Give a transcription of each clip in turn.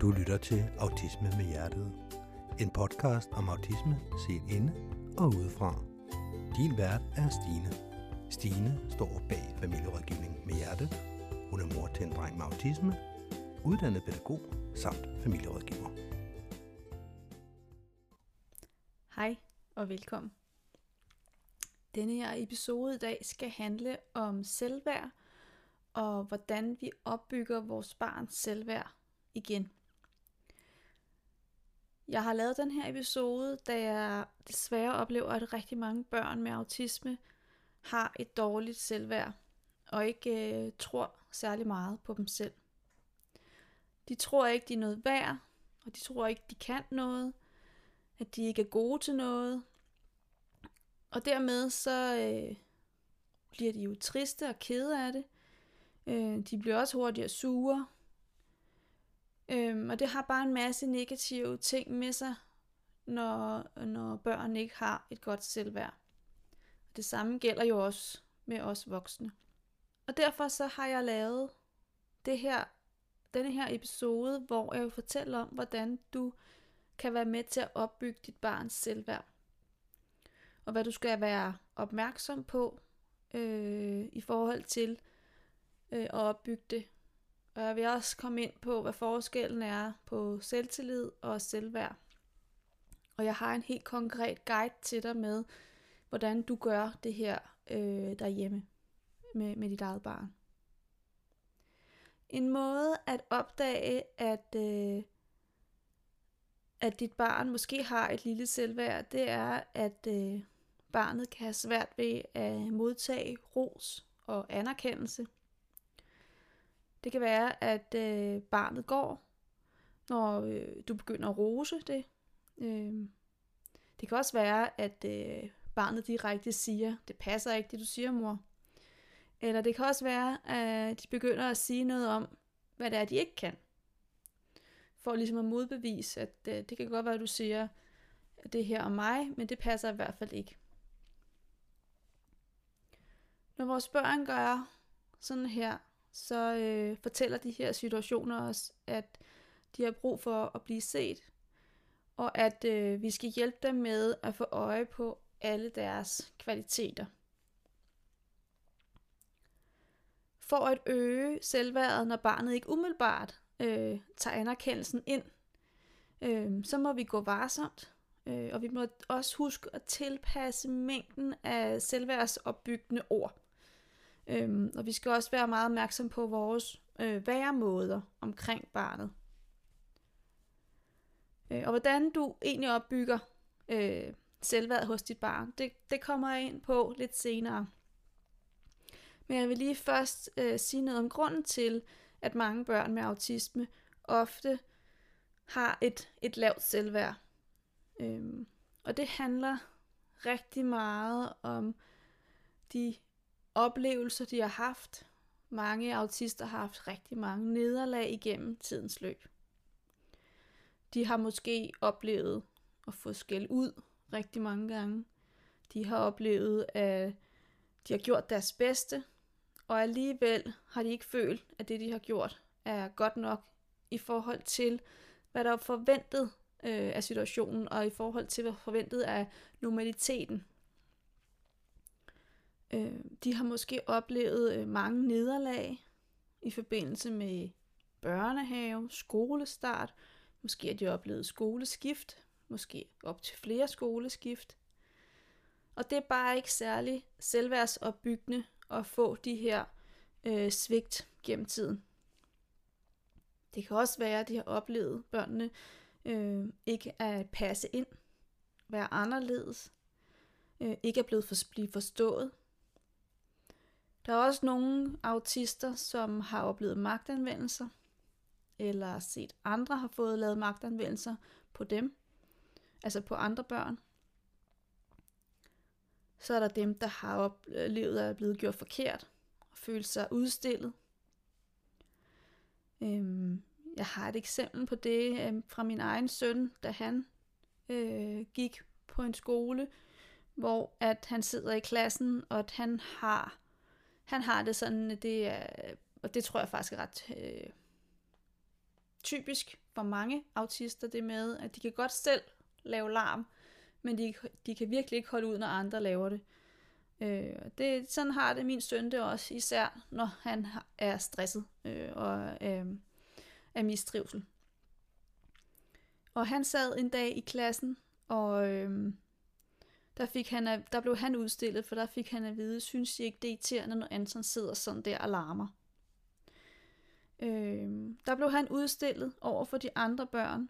Du lytter til Autisme med Hjertet. En podcast om autisme set inde og udefra. Din vært er Stine. Stine står bag familierådgivning med hjertet. Hun er mor til en dreng med autisme, uddannet pædagog samt familierådgiver. Hej og velkommen. Denne her episode i dag skal handle om selvværd og hvordan vi opbygger vores barns selvværd igen. Jeg har lavet den her episode, da jeg desværre oplever, at rigtig mange børn med autisme har et dårligt selvværd og ikke øh, tror særlig meget på dem selv. De tror ikke, de er noget værd, og de tror ikke, de kan noget, at de ikke er gode til noget. Og dermed så øh, bliver de jo triste og kede af det. Øh, de bliver også hurtigere sure. Øh, og det har bare en masse negative ting med sig, når, når børn ikke har et godt selvværd. Det samme gælder jo også med os voksne. Og derfor så har jeg lavet det her, denne her episode, hvor jeg vil fortælle om, hvordan du kan være med til at opbygge dit barns selvværd. Og hvad du skal være opmærksom på øh, i forhold til øh, at opbygge det. Og jeg vil også komme ind på, hvad forskellen er på selvtillid og selvværd. Og jeg har en helt konkret guide til dig med, hvordan du gør det her øh, derhjemme med, med dit eget barn. En måde at opdage, at, øh, at dit barn måske har et lille selvværd, det er, at øh, barnet kan have svært ved at modtage ros og anerkendelse. Det kan være, at øh, barnet går, når øh, du begynder at rose det. Øh, det kan også være, at øh, barnet direkte siger, det passer ikke, det du siger, mor. Eller det kan også være, at de begynder at sige noget om, hvad det er, de ikke kan. For ligesom at modbevise, at øh, det kan godt være, at du siger det her om mig, men det passer i hvert fald ikke. Når vores børn gør sådan her, så øh, fortæller de her situationer os, at de har brug for at blive set, og at øh, vi skal hjælpe dem med at få øje på alle deres kvaliteter. For at øge selvværdet, når barnet ikke umiddelbart øh, tager anerkendelsen ind, øh, så må vi gå varsomt, øh, og vi må også huske at tilpasse mængden af selvværdsopbyggende ord. Øhm, og vi skal også være meget opmærksom på vores øh, væremåder omkring barnet. Øh, og hvordan du egentlig opbygger øh, selvværd hos dit barn, det, det kommer jeg ind på lidt senere. Men jeg vil lige først øh, sige noget om grunden til, at mange børn med autisme ofte har et, et lavt selvværd. Øhm, og det handler rigtig meget om de oplevelser, de har haft. Mange autister har haft rigtig mange nederlag igennem tidens løb. De har måske oplevet at få skæld ud rigtig mange gange. De har oplevet, at de har gjort deres bedste, og alligevel har de ikke følt, at det, de har gjort, er godt nok i forhold til, hvad der er forventet øh, af situationen, og i forhold til, hvad forventet af normaliteten Øh, de har måske oplevet øh, mange nederlag i forbindelse med børnehave, skolestart. Måske har de oplevet skoleskift, måske op til flere skoleskift. Og det er bare ikke særlig selvværdsopbyggende at få de her øh, svigt gennem tiden. Det kan også være, at de har oplevet børnene øh, ikke at passe ind, være anderledes, øh, ikke er blevet for, blive forstået, der er også nogle autister, som har oplevet magtanvendelser, eller set andre har fået lavet magtanvendelser på dem, altså på andre børn. Så er der dem, der har oplevet at er blevet gjort forkert, og følt sig udstillet. Øhm, jeg har et eksempel på det øhm, fra min egen søn, da han øh, gik på en skole, hvor at han sidder i klassen, og at han har han har det sådan, det er, og det tror jeg faktisk er ret, øh, typisk for mange autister det med, at de kan godt selv lave larm, men de, de kan virkelig ikke holde ud, når andre laver det. Øh, det sådan har det min søn det også, især når han er stresset øh, og øh, er mistrivsel. Og han sad en dag i klassen, og øh, der, fik han, der blev han udstillet, for der fik han at vide, synes I ikke det er irriterende, når Anton sidder sådan der og larmer? Øh, der blev han udstillet over for de andre børn,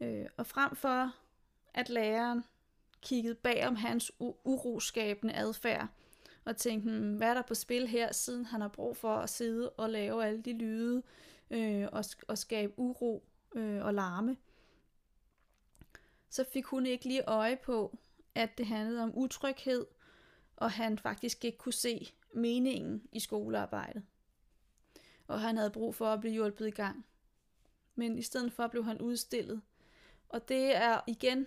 øh, og frem for at læreren kiggede bag om hans uroskabende adfærd, og tænkte, hmm, hvad er der på spil her, siden han har brug for at sidde og lave alle de lyde øh, og, og skabe uro øh, og larme. Så fik hun ikke lige øje på, at det handlede om utryghed, og han faktisk ikke kunne se meningen i skolearbejdet. Og han havde brug for at blive hjulpet i gang. Men i stedet for blev han udstillet. Og det er igen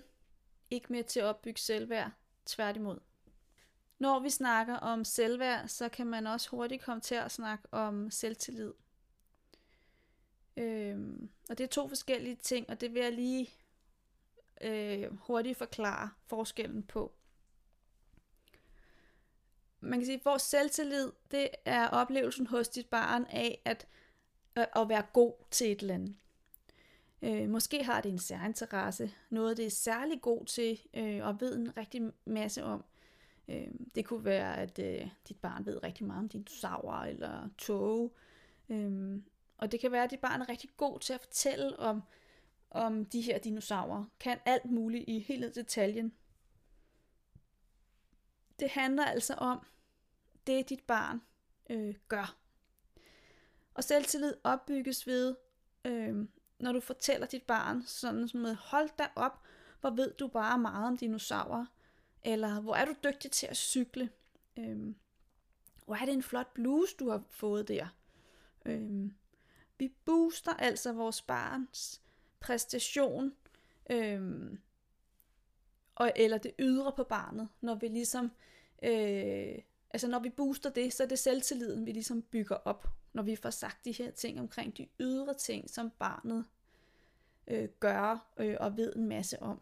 ikke med til at opbygge selvværd, tværtimod. Når vi snakker om selvværd, så kan man også hurtigt komme til at snakke om selvtillid. Øhm, og det er to forskellige ting, og det vil jeg lige øh, hurtigt forklare forskellen på. Man kan sige, at vores selvtillid, det er oplevelsen hos dit barn af at, øh, at være god til et eller andet. Øh, måske har det en særinteresse, noget det er særlig god til øh, og ved en rigtig masse om. Øh, det kunne være, at øh, dit barn ved rigtig meget om dinosaurer eller tog. Øh, og det kan være, at dit barn er rigtig god til at fortælle om, om de her dinosaurer. Kan alt muligt i hele detaljen. Det handler altså om det, dit barn øh, gør. Og selvtillid opbygges ved øh, når du fortæller dit barn sådan med, hold da op, hvor ved du bare meget om dinosaurer, eller hvor er du dygtig til at cykle, øh, hvor er det en flot bluse, du har fået der. Øh, vi booster altså vores barns præstation, øhm, og, eller det ydre på barnet, når vi ligesom, øh, altså når vi booster det, så er det selvtilliden, vi ligesom bygger op når vi får sagt de her ting omkring de ydre ting, som barnet øh, gør øh, og ved en masse om.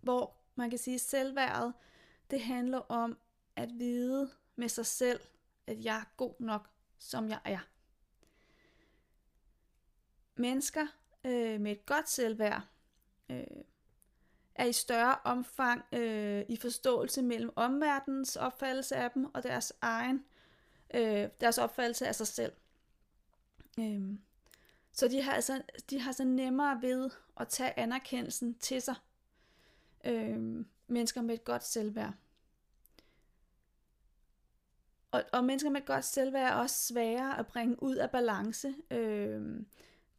Hvor man kan sige, at selvværdet, det handler om at vide med sig selv, at jeg er god nok, som jeg er. Mennesker øh, med et godt selvværd øh, er i større omfang øh, i forståelse mellem omverdenens opfattelse af dem og deres egen øh, deres opfattelse af sig selv. Øh, så de har, altså, de har så nemmere ved at tage anerkendelsen til sig. Øh, mennesker med et godt selvværd. Og, og mennesker med et godt selvværd er også sværere at bringe ud af balance, øh,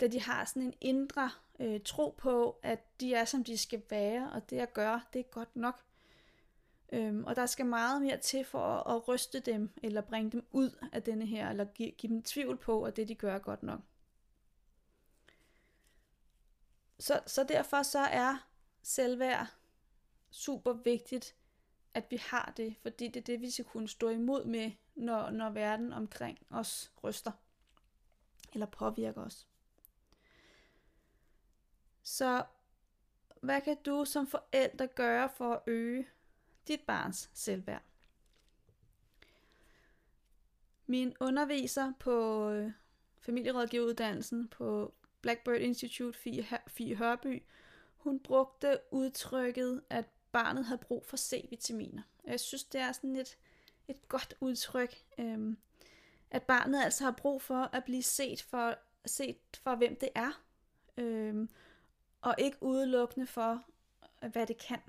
da de har sådan en indre øh, tro på, at de er som de skal være, og det jeg gør, det er godt nok. Øhm, og der skal meget mere til for at, at ryste dem, eller bringe dem ud af denne her, eller give, give dem tvivl på, at det de gør er godt nok. Så, så derfor så er selvværd super vigtigt, at vi har det, fordi det er det, vi skal kunne stå imod med, når, når verden omkring os ryster, eller påvirker os. Så hvad kan du som forælder gøre for at øge dit barns selvværd. Min underviser på øh, familierådgiveruddannelsen på Blackbird Institute Fie Hørby, hun brugte udtrykket, at barnet havde brug for C-vitaminer. Jeg synes, det er sådan et, et godt udtryk, øhm, at barnet altså har brug for at blive set for, set for hvem det er, øhm, og ikke udelukkende for, hvad det kan.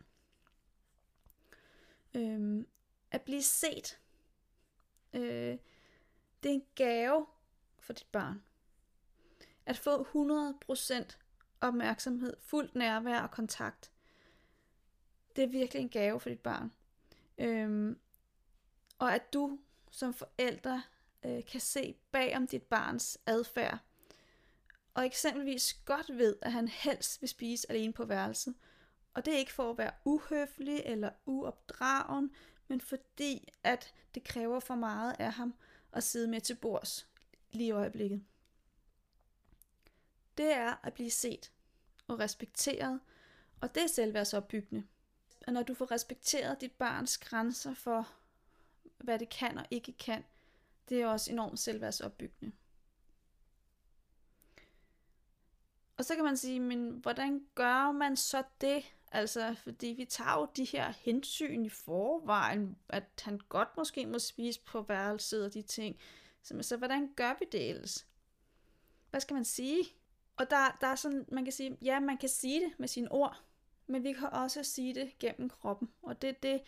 Øhm, at blive set. Øh, det er en gave for dit barn. At få 100% opmærksomhed, fuldt nærvær og kontakt. Det er virkelig en gave for dit barn. Øhm, og at du som forældre øh, kan se bag om dit barns adfærd. Og eksempelvis godt ved, at han helst vil spise alene på værelset, og det er ikke for at være uhøflig eller uopdragen, men fordi at det kræver for meget af ham at sidde med til bords lige i øjeblikket. det er at blive set og respekteret, og det er selvværdsopbyggende. Og når du får respekteret dit barns grænser for, hvad det kan og ikke kan, det er også enormt selvværdsopbyggende. Og så kan man sige, men hvordan gør man så det? Altså, fordi vi tager jo de her hensyn i forvejen, at han godt måske må spise på værelset og de ting. Så, så hvordan gør vi det ellers? Hvad skal man sige? Og der, der er sådan, man kan sige, ja, man kan sige det med sine ord, men vi kan også sige det gennem kroppen. Og det er det,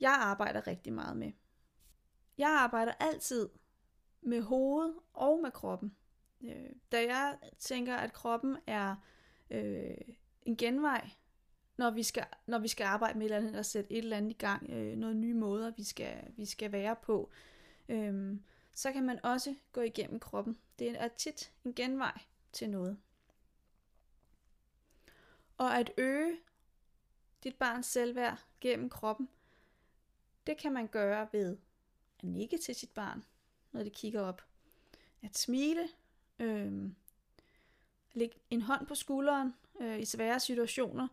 jeg arbejder rigtig meget med. Jeg arbejder altid med hovedet og med kroppen. Øh, da jeg tænker, at kroppen er øh, en genvej, når vi, skal, når vi skal arbejde med et eller andet, eller sætte et eller andet i gang, øh, noget nye måder, vi skal, vi skal være på, øh, så kan man også gå igennem kroppen. Det er tit en genvej til noget. Og at øge dit barns selvværd gennem kroppen, det kan man gøre ved at nikke til sit barn, når det kigger op. At smile, øh, lægge en hånd på skulderen øh, i svære situationer,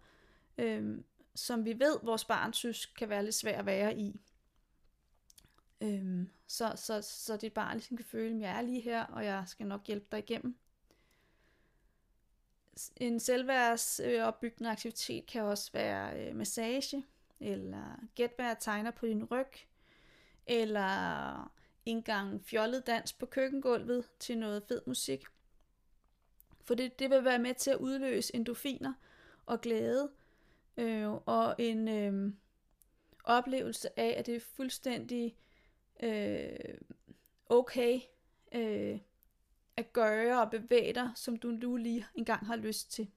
øh, som vi ved, vores barn synes kan være lidt svært at være i. Øh, så, så, så dit barn ligesom kan føle, at jeg er lige her, og jeg skal nok hjælpe dig igennem. En selvværdsopbyggende aktivitet kan også være øh, massage, eller gæt hvad jeg tegner på din ryg, eller en gang fjollet dans på køkkengulvet til noget fed musik. For det, det vil være med til at udløse endorfiner og glæde, øh, og en øh, oplevelse af, at det er fuldstændig øh, okay øh, at gøre og bevæge dig, som du nu lige engang har lyst til.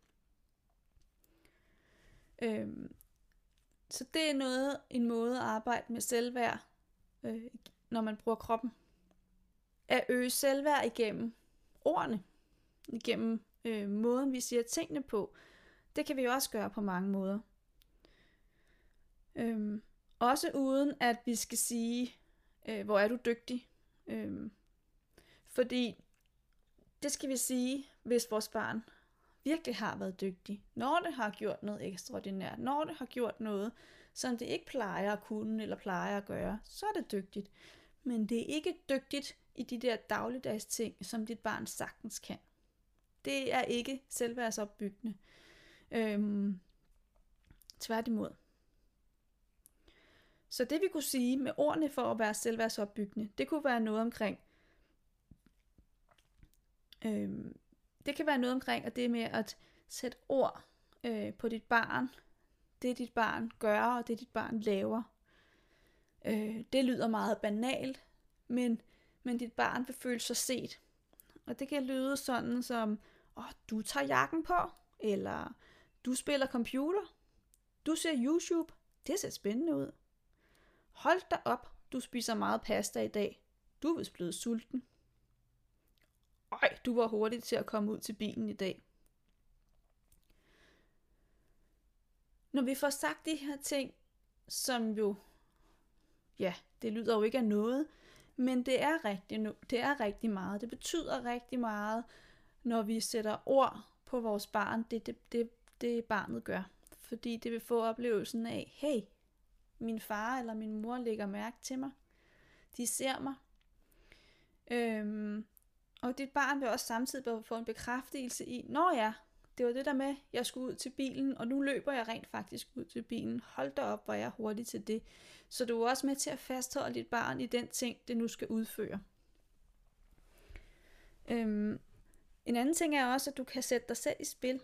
Øh, så det er noget, en måde at arbejde med selvværd, øh, når man bruger kroppen. At øge selvværd igennem ordene, igennem øh, måden, vi siger tingene på. Det kan vi også gøre på mange måder. Øhm, også uden at vi skal sige, øh, hvor er du dygtig. Øhm, fordi det skal vi sige, hvis vores barn virkelig har været dygtig. Når det har gjort noget ekstraordinært. Når det har gjort noget, som det ikke plejer at kunne eller plejer at gøre, så er det dygtigt. Men det er ikke dygtigt i de der dagligdags ting, som dit barn sagtens kan. Det er ikke selvværdsopbyggende. Øhm, tværtimod. Så det vi kunne sige med ordene for at være selvværdsopbyggende, det kunne være noget omkring, øhm, det kan være noget omkring, at det med at sætte ord øh, på dit barn, det dit barn gør, og det dit barn laver. Øh, det lyder meget banalt, men, men dit barn vil føle sig set. Og det kan lyde sådan som, åh, oh, du tager jakken på, eller du spiller computer, du ser YouTube, det ser spændende ud. Hold da op, du spiser meget pasta i dag. Du er vist blevet sulten. Øj, du var hurtig til at komme ud til bilen i dag. Når vi får sagt de her ting, som jo, ja, det lyder jo ikke af noget, men det er rigtig, det er rigtig meget. Det betyder rigtig meget, når vi sætter ord på vores barn, det, det, det, det barnet gør. Fordi det vil få oplevelsen af, hey, min far eller min mor lægger mærke til mig. De ser mig. Øhm, og dit barn vil også samtidig få en bekræftelse i, når ja, det var det der med, jeg skulle ud til bilen, og nu løber jeg rent faktisk ud til bilen. Hold da op, hvor jeg er hurtig til det. Så du er også med til at fastholde dit barn i den ting, det nu skal udføre. Øhm, en anden ting er også, at du kan sætte dig selv i spil.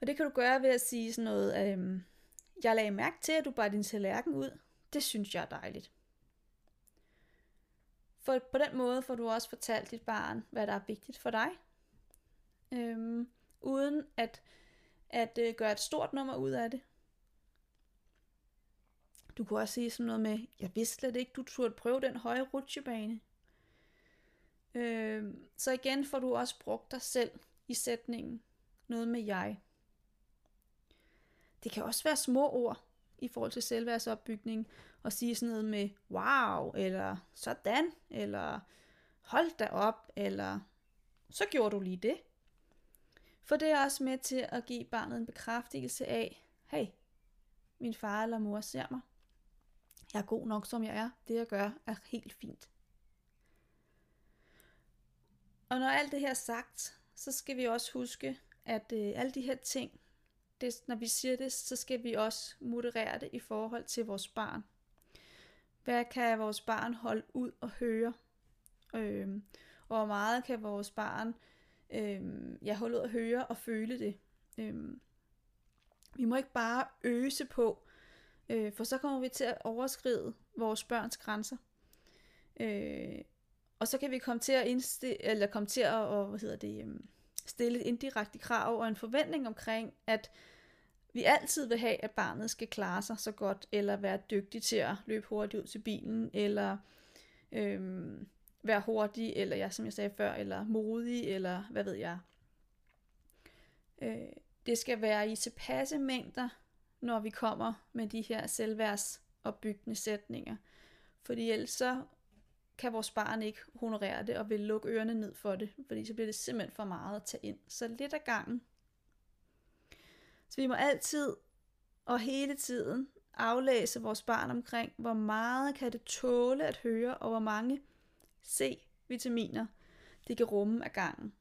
Og det kan du gøre ved at sige sådan noget, øhm, jeg lagde mærke til, at du bare din tallerken ud. Det synes jeg er dejligt. For på den måde får du også fortalt dit barn, hvad der er vigtigt for dig. Øhm, uden at, at øh, gøre et stort nummer ud af det. Du kunne også sige sådan noget med, jeg vidste slet ikke, du turde prøve den høje rutsjebane. Øhm, så igen får du også brugt dig selv i sætningen. Noget med jeg. Det kan også være små ord i forhold til selvværdsopbygning, og sige sådan noget med wow, eller sådan, eller hold da op, eller så gjorde du lige det. For det er også med til at give barnet en bekræftelse af, hey, min far eller mor ser mig. Jeg er god nok, som jeg er. Det, jeg gør, er helt fint. Og når alt det her er sagt, så skal vi også huske, at øh, alle de her ting, det, når vi siger det, så skal vi også moderere det i forhold til vores barn. Hvad kan vores barn holde ud og høre? Øhm, og hvor meget kan vores barn øhm, jeg holder ud at høre og føle det? Øhm, vi må ikke bare øse på, øh, for så kommer vi til at overskride vores børns grænser. Øh, og så kan vi komme til at, indstille, eller komme til at og, hvad hedder det, øhm, stille et indirekte krav og en forventning omkring, at vi altid vil have, at barnet skal klare sig så godt, eller være dygtig til at løbe hurtigt ud til bilen, eller øhm, være hurtig, eller ja, som jeg sagde før, eller modig, eller hvad ved jeg. Øh, det skal være i tilpasse mængder, når vi kommer med de her selvværdsopbyggende sætninger. Fordi ellers så kan vores barn ikke honorere det og vil lukke ørerne ned for det, fordi så bliver det simpelthen for meget at tage ind. Så lidt ad gangen. Så vi må altid og hele tiden aflæse vores barn omkring, hvor meget kan det tåle at høre, og hvor mange C-vitaminer det kan rumme af gangen.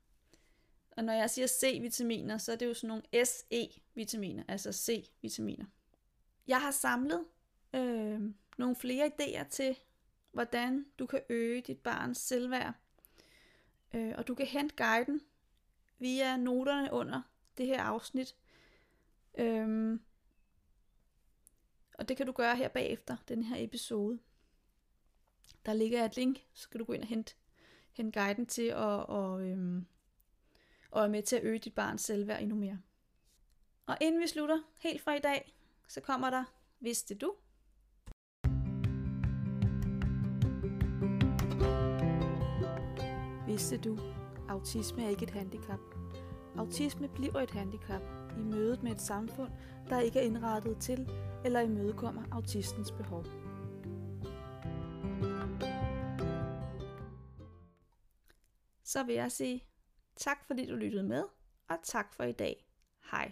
Og når jeg siger C-vitaminer, så er det jo sådan nogle SE-vitaminer, altså C-vitaminer. Jeg har samlet øh, nogle flere idéer til, hvordan du kan øge dit barns selvværd. Øh, og du kan hente guiden via noterne under det her afsnit. Øhm, og det kan du gøre her bagefter den her episode. Der ligger et link, så kan du gå ind og hente, hente guiden til at og, øhm, og er med til at øge dit barns selvværd endnu mere. Og inden vi slutter helt fra i dag, så kommer der, vidste du? Vidste du, autisme er ikke et handicap. Autisme bliver et handicap i mødet med et samfund, der ikke er indrettet til eller imødekommer autistens behov. Så vil jeg sige tak fordi du lyttede med, og tak for i dag. Hej.